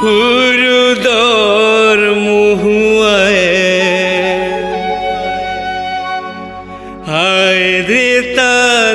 হুরুদর মুহুয়ায়। হায় রে তার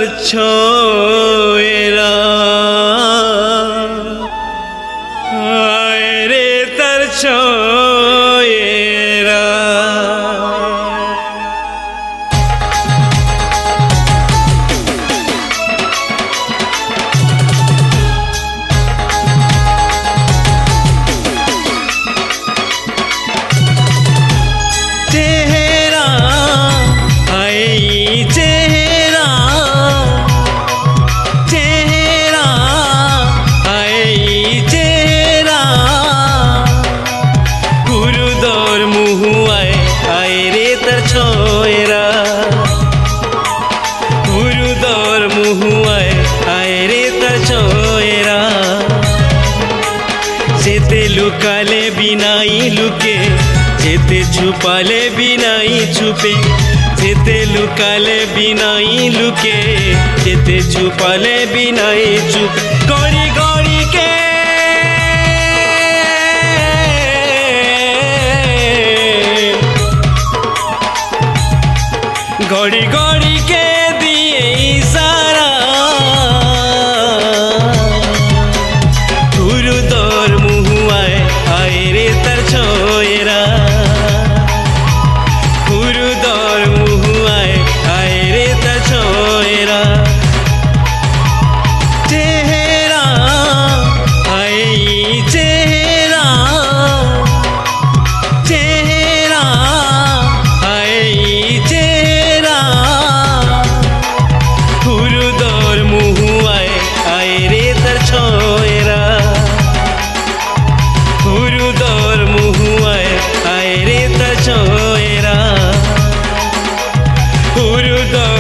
বিনাই লুকে, যেতে ছুপালে বিনাই ছুপে, যেতে লুকালে বিনাই লুকে, যেতে ছুপালে বিনাই চুপ গড়ি কে। গড়ি গড়ি কে দিয়ে the